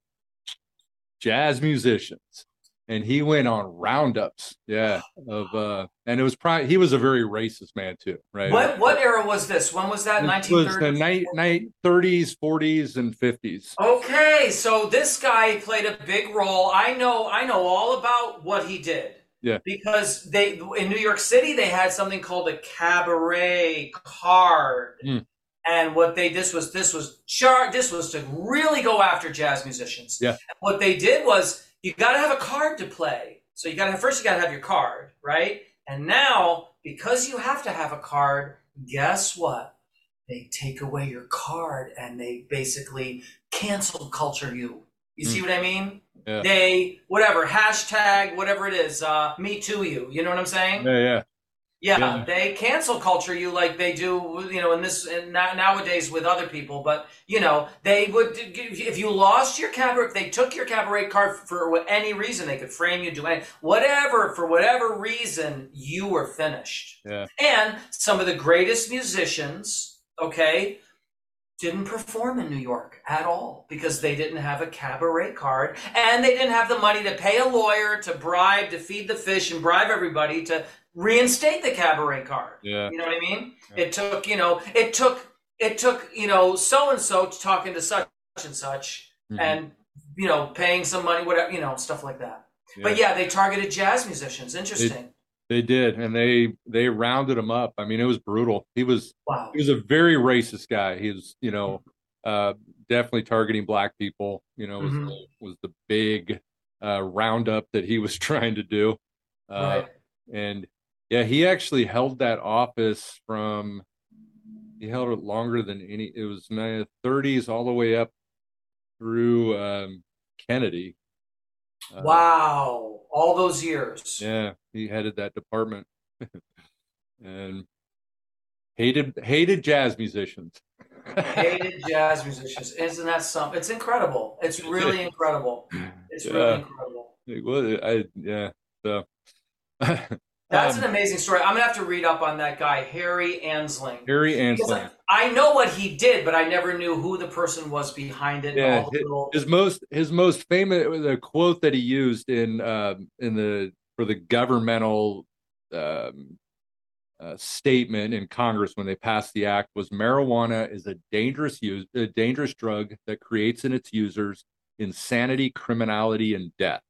jazz musicians and he went on roundups yeah of uh and it was probably he was a very racist man too right? What what era was this? When was that? 1930s was the night night 30s 40s and 50s okay so this guy played a big role. I know i know all about what he did. Yeah. Because they in new york city they had something called a cabaret card. Mm. And what they this was this was char this was to really go after jazz musicians. Yeah. And what they did was you got to have a card to play. So you got to first you got to have your card, right? And now, because you have to have a card, guess what? They take away your card and they basically cancel culture you. You see what I mean? Yeah. They whatever hashtag whatever it is, uh, me too you. You know what I'm saying? Yeah, yeah. Yeah, Yeah. they cancel culture you like they do, you know, in this in nowadays with other people. But you know, they would if you lost your cabaret, if they took your cabaret card for any reason, they could frame you, do any, whatever for whatever reason, you were finished. Yeah. And some of the greatest musicians, okay, didn't perform in New York at all because they didn't have a cabaret card and they didn't have the money to pay a lawyer to bribe to feed the fish and bribe everybody to reinstate the cabaret card. Yeah. You know what I mean? Yeah. It took, you know, it took it took, you know, so and so talking to such and such Mhm. and you know, paying some money, whatever, you know, stuff like that. Yeah. But yeah, they targeted jazz musicians. Interesting. They did, and they they rounded him up. I mean, it was brutal. He was wow. he was a very racist guy. He was, you know, uh, definitely targeting black people. You know, was Mhm. the, was the big uh, roundup that he was trying to do. Uh, right. And yeah, he actually held that office from he held it longer than any. It was in the 30s all the way up through um, Kennedy. Uh, Wow. All those years. Yeah, he headed that department, and hated hated jazz musicians. hated jazz musicians. Isn't that something? It's incredible. It's really incredible. It's really Yeah. incredible. It was- I yeah. So That's um, an amazing story. I'm gonna have to read up on that guy, Harry Ansling. Harry Ansling. I know what he did, but I never knew who the person was behind it. Yeah, all the little- his most his most famous the quote that he used in um in the for the governmental um uh, statement in Congress when they passed the act was marijuana is a dangerous use a dangerous drug that creates in its users insanity, criminality, and death.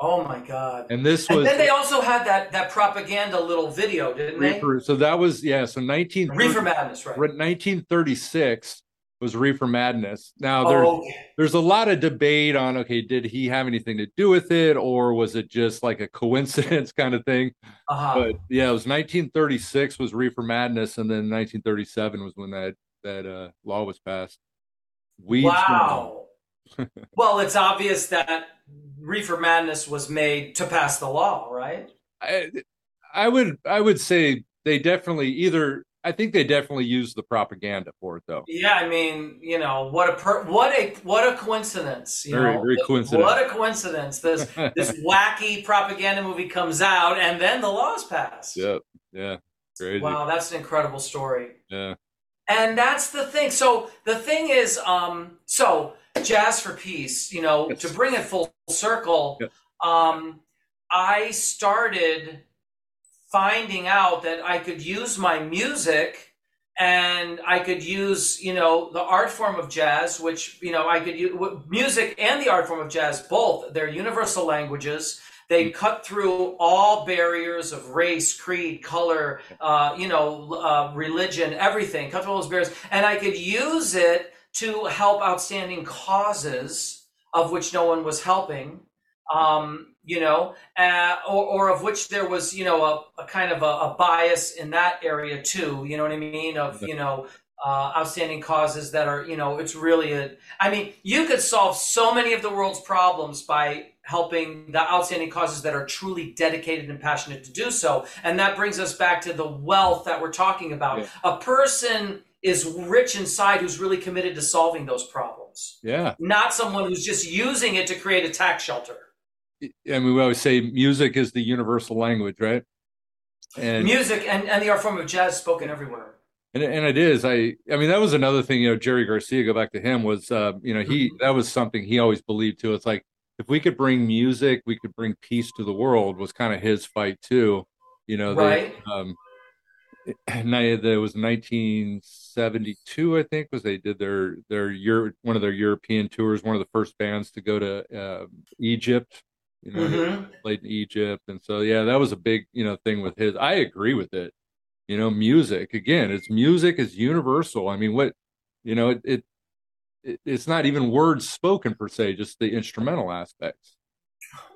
Oh my god! And this was. And then they also had that that propaganda little video, didn't they? reefer, so that was yeah so 19 Reefer Madness, right? 1936 was reefer madness now there's Oh, there's a lot of debate on okay did he have anything to do with it or was it just like a coincidence kind of thing uh-huh. but yeah it was 1936 was reefer madness and then 1937 was when that that uh, law was passed Weeds wow. well, it's obvious that Reefer Madness was made to pass the law, right? I, I would i would say they definitely either i think they definitely used the propaganda for it though Yeah, I mean, you know, what a per- what a what a coincidence. You Very- know? very coincident. What a coincidence. This this wacky propaganda movie comes out, and then the laws pass. yeah yeah crazy Wow, that's an incredible story. yeah And that's the thing. So the thing is, um, so Jazz for Peace, you know, Yes. to bring it full circle, Yep. um, I started finding out that I could use my music and I could use, you know, the art form of jazz, which, you know, I could use music and the art form of jazz, both. They're universal languages. They cut through all barriers of race, creed, color, uh, you know, uh, religion, everything. Cut through all those barriers. And I could use it to help outstanding causes of which no one was helping. Um, you know, uh, or, or of which there was, you know, a, a kind of a, a bias in that area too. You know what I mean? Of you know, uh, outstanding causes that are, you know, it's really a. I mean, you could solve so many of the world's problems by helping the outstanding causes that are truly dedicated and passionate to do so. And that brings us back to the wealth that we're talking about. Yeah. A person is rich inside who's really committed to solving those problems, yeah not someone who's just using it to create a tax shelter. I mean, we always say music is the universal language, right? And Music and, and the art form of jazz spoken everywhere. and and it is. I I mean, that was another thing. You know, Jerry Garcia. Go back to him. Was uh, you know he that was something he always believed too. It's like if we could bring music, we could bring peace to the world. Was kind of his fight too. You know, they, Right. um, there was 1972, I think, was they did their their Euro, one of their European tours. One of the first bands to go to uh, Egypt. You know, Mhm. played in Egypt, and so yeah, that was a big you know thing with his. I agree with it. You know, music again. It's music is universal. I mean, what you know, it, it, it it's not even words spoken per se, just the instrumental aspects.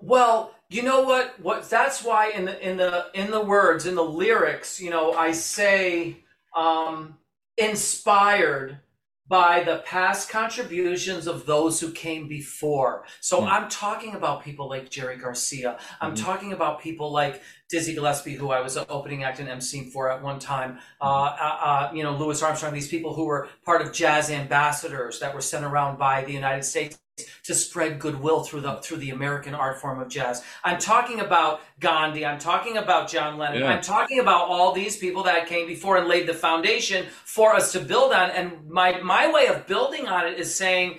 Well, you know what? What that's why in the in the in the words in the lyrics, you know, I say um, inspired by the past contributions of those who came before. So mm. I'm talking about people like Jerry Garcia. I'm mm-hmm. talking about people like Dizzy Gillespie, who I was an opening act and emceeing for at one time. Uh, uh, uh, you know, Louis Armstrong. These people who were part of jazz ambassadors that were sent around by the United States to spread goodwill through the through the American art form of jazz. I'm talking about Gandhi. I'm talking about John Lennon. Yeah. I'm talking about all these people that came before and laid the foundation for us to build on. And my my way of building on it is saying,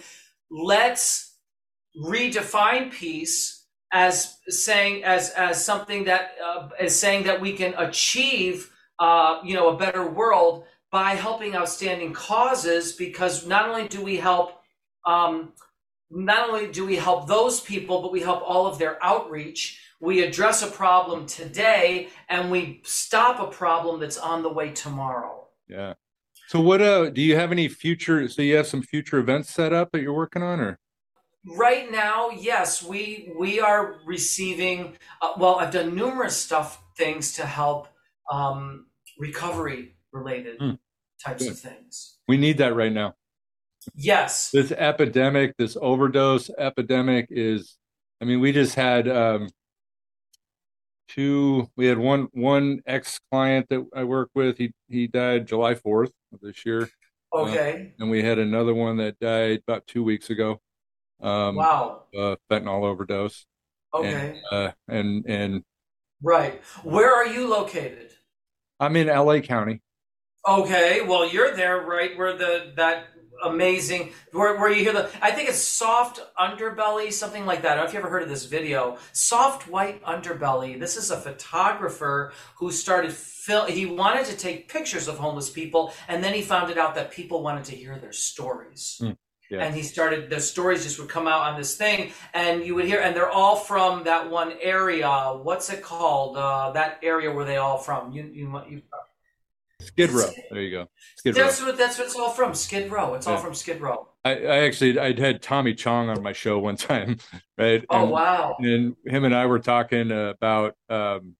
let's redefine peace as saying as as something that uh, is saying that we can achieve uh, you know a better world by helping outstanding causes because not only do we help um, not only do we help those people, but we help all of their outreach. We address a problem today and we stop a problem that's on the way tomorrow. Yeah. So what uh do you have any future so you have some future events set up that you're working on or Right now, yes, we we are receiving uh, well, I've done numerous stuff things to help um recovery related mm. types Good. of things. We need that right now. Yes. This epidemic, this overdose epidemic is, I mean, we just had um, two, we had one, one ex client that I work with. He, he died July 4th of this year. Okay. Uh, and we had another one that died about two weeks ago. Um, wow. Uh, fentanyl overdose. Okay. And, uh, and, and, right. Where are you located? I'm in LA County. Okay, well, you're there, right where the that amazing where, where you hear the i think it's soft underbelly something like that i don't know if you ever heard of this video soft white underbelly this is a photographer who started film he wanted to take pictures of homeless people and then he found it out that people wanted to hear their stories mm, yeah. and he started the stories just would come out on this thing and you would hear and they're all from that one area what's it called uh, that area where they all from you you, you Skid Row. There you go. Skid that's Row. what that's what it's all from. Skid Row. It's yeah. all from Skid Row. I, I actually I had Tommy Chong on my show one time, right? Oh wow! And him and I were talking about um,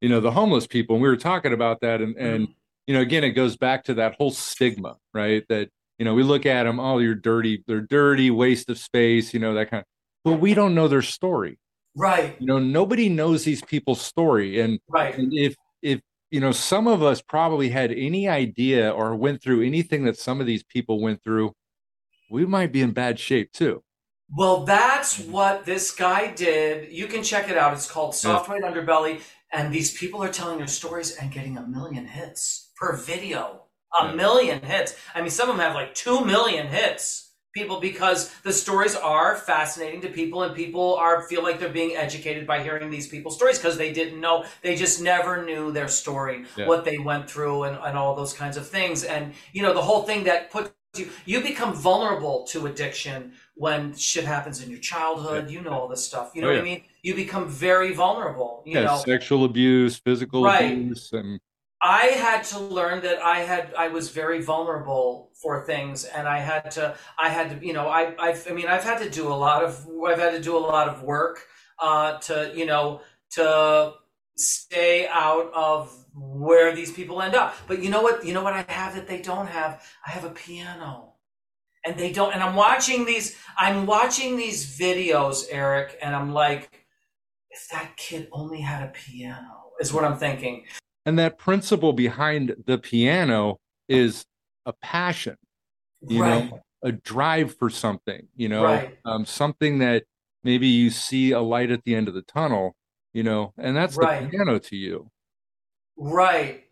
you know the homeless people, and we were talking about that, and and mm. you know again it goes back to that whole stigma, right? That you know we look at them, oh you're dirty, they're dirty, waste of space, you know that kind. of But we don't know their story, right? You know nobody knows these people's story, and right. And if if you know, some of us probably had any idea or went through anything that some of these people went through, we might be in bad shape too. Well, that's what this guy did. You can check it out. It's called Soft White Underbelly. And these people are telling their stories and getting a million hits per video. A yeah. million hits. I mean, some of them have like two million hits people because the stories are fascinating to people and people are feel like they're being educated by hearing these people's stories because they didn't know they just never knew their story yeah. what they went through and, and all those kinds of things and you know the whole thing that puts you you become vulnerable to addiction when shit happens in your childhood yeah. you know all this stuff you oh, know oh, what i mean you become very vulnerable you know sexual abuse physical right. abuse and I had to learn that I had I was very vulnerable for things, and I had to I had to you know I I've, I mean I've had to do a lot of I've had to do a lot of work uh, to you know to stay out of where these people end up. But you know what? You know what I have that they don't have? I have a piano. And they don't and I'm watching these I'm watching these videos, Eric, and I'm like, if that kid only had a piano, is what I'm thinking. And that principle behind the piano is a passion, you right. know, a drive for something, you know, right. um, something that maybe you see a light at the end of the tunnel, you know, and that's right. the piano to you. Right.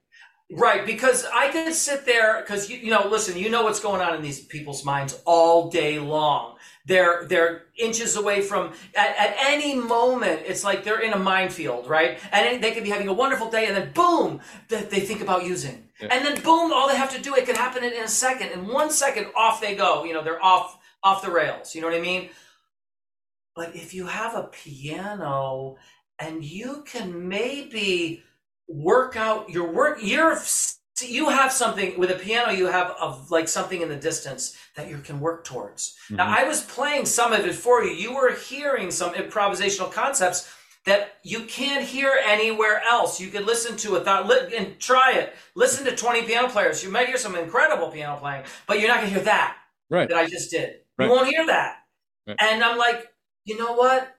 Right, because I could sit there because you, you know, listen, you know what's going on in these people's minds all day long. They're they're inches away from at, at any moment. It's like they're in a minefield, right? And they could be having a wonderful day, and then boom, that they think about using, yeah. and then boom, all they have to do it could happen in, in a second. In one second, off they go. You know, they're off off the rails. You know what I mean? But if you have a piano and you can maybe work out your work you're you have something with a piano you have of like something in the distance that you can work towards mm-hmm. now i was playing some of it for you you were hearing some improvisational concepts that you can't hear anywhere else. You can listen to it and try it. Listen to 20 piano players. You might hear some incredible piano playing, but you're not going to hear that right. that I just did. Right. You won't hear that. Right. And I'm like, you know what?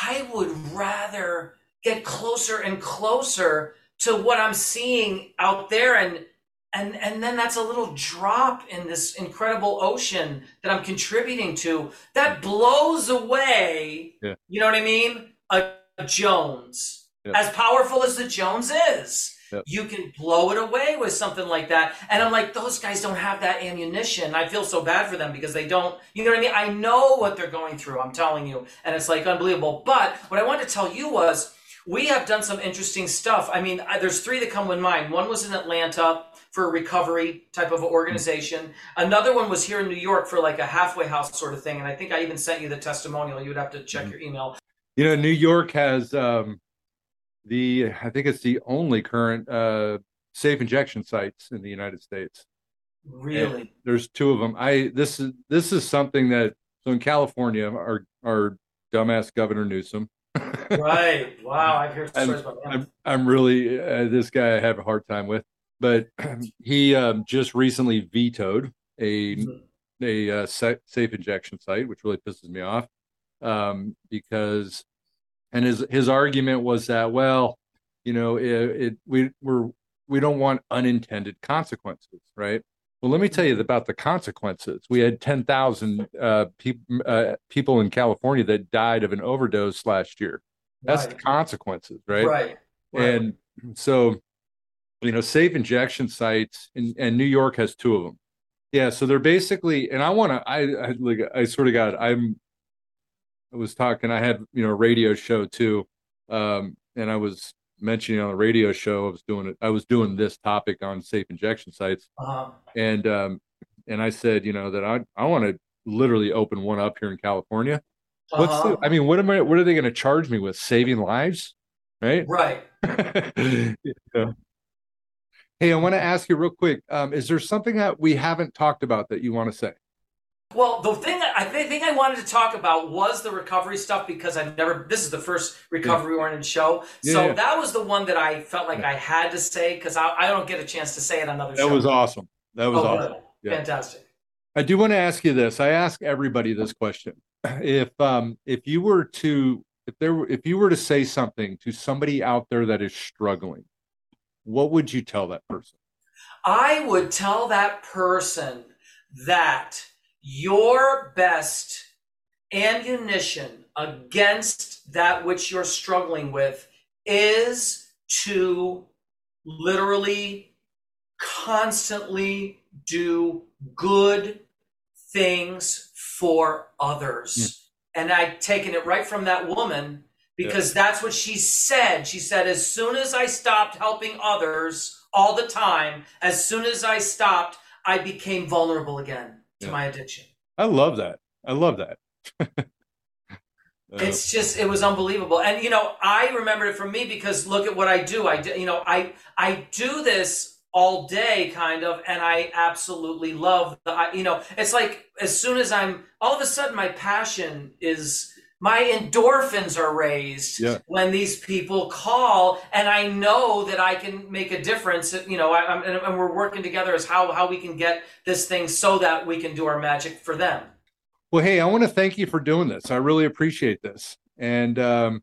I would rather get closer and closer to what I'm seeing out there and and and then that's a little drop in this incredible ocean that I'm contributing to that blows away. Yeah. You know what I mean? A, a Jones, Yeah. as powerful as the Jones is. Yep. You can blow it away with something like that. And I'm like, those guys don't have that ammunition. I feel so bad for them because they don't, you know what I mean? I know what they're going through, I'm telling you. And it's like unbelievable. But what I wanted to tell you was we have done some interesting stuff. I mean, I, there's three that come to mind. One was in Atlanta for a recovery type of organization. Another one was here in New York for like a halfway house sort of thing. And I think I even sent you the testimonial. You would have to check Mhm. your email. You know, New York has um, the I think it's the only current uh, safe injection sites in the United States. Really? There's two of them. I this is this is something that so in California, our our dumbass Governor Newsom. Right. Wow. I've heard stories about him. I'm I'm really uh, this guy I have a hard time with, but he um, just recently vetoed a Mhm. a uh, sa- safe injection site, which really pisses me off, um, because and his his argument was that well, you know, it, it we we're we don't want unintended consequences, right? Well, let me tell you about the consequences. We had ten thousand uh, people uh, people in California that died of an overdose last year. That's the consequences, right? Right. Right. And so, you know, safe injection sites, and, and New York has two of them. Yeah, so they're basically, and I want to, I, I like, I sort of got, I'm, I was talking, I had, you know, a radio show too, um, and I was mentioning on the radio show, I was doing it, I was doing this topic on safe injection sites, uh-huh. and um, and I said, you know, that I, I want to literally open one up here in California. What's Uh-huh. the, I mean, what am I, what are they going to charge me with? Saving lives, right? right. Yeah. Hey, I want to ask you real quick. Um, is there something that we haven't talked about that you want to say? Well, the thing I thi- think I wanted to talk about was the recovery stuff because I've never. This is the first recovery oriented show, Yeah, so yeah. that was the one that I felt like I had to say because I, I don't get a chance to say it on other That shows. was awesome. That was Oh, awesome. Yeah. Fantastic. I do want to ask you this. I ask everybody this question. If um if you were to if there if you were to say something to somebody out there that is struggling, what would you tell that person? I would tell that person that your best ammunition against that which you're struggling with is to literally constantly do good things for others. And I've taken it right from that woman because that's what she said. She said, as soon as I stopped helping others all the time, as soon as I stopped, I became vulnerable again to Yeah. my addiction. I love that. I love that. Uh, It's just it was unbelievable. And you know, I remembered it from me because look at what I do. I do, you know, I I do this all day kind of and I absolutely love the I, you know, it's like as soon as I'm all of a sudden my passion is my endorphins are raised Yeah. when these people call and I know that I can make a difference. You know, I, I'm, and, and we're working together as how how we can get this thing so that we can do our magic for them. Well, hey, I want to thank you for doing this. I really appreciate this. And um,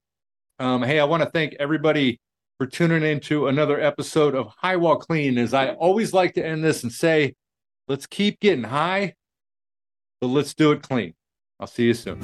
um, hey, I want to thank everybody for tuning into another episode of High Wall Clean. As I always like to end this and say, let's keep getting high, but let's do it clean. I'll see you soon.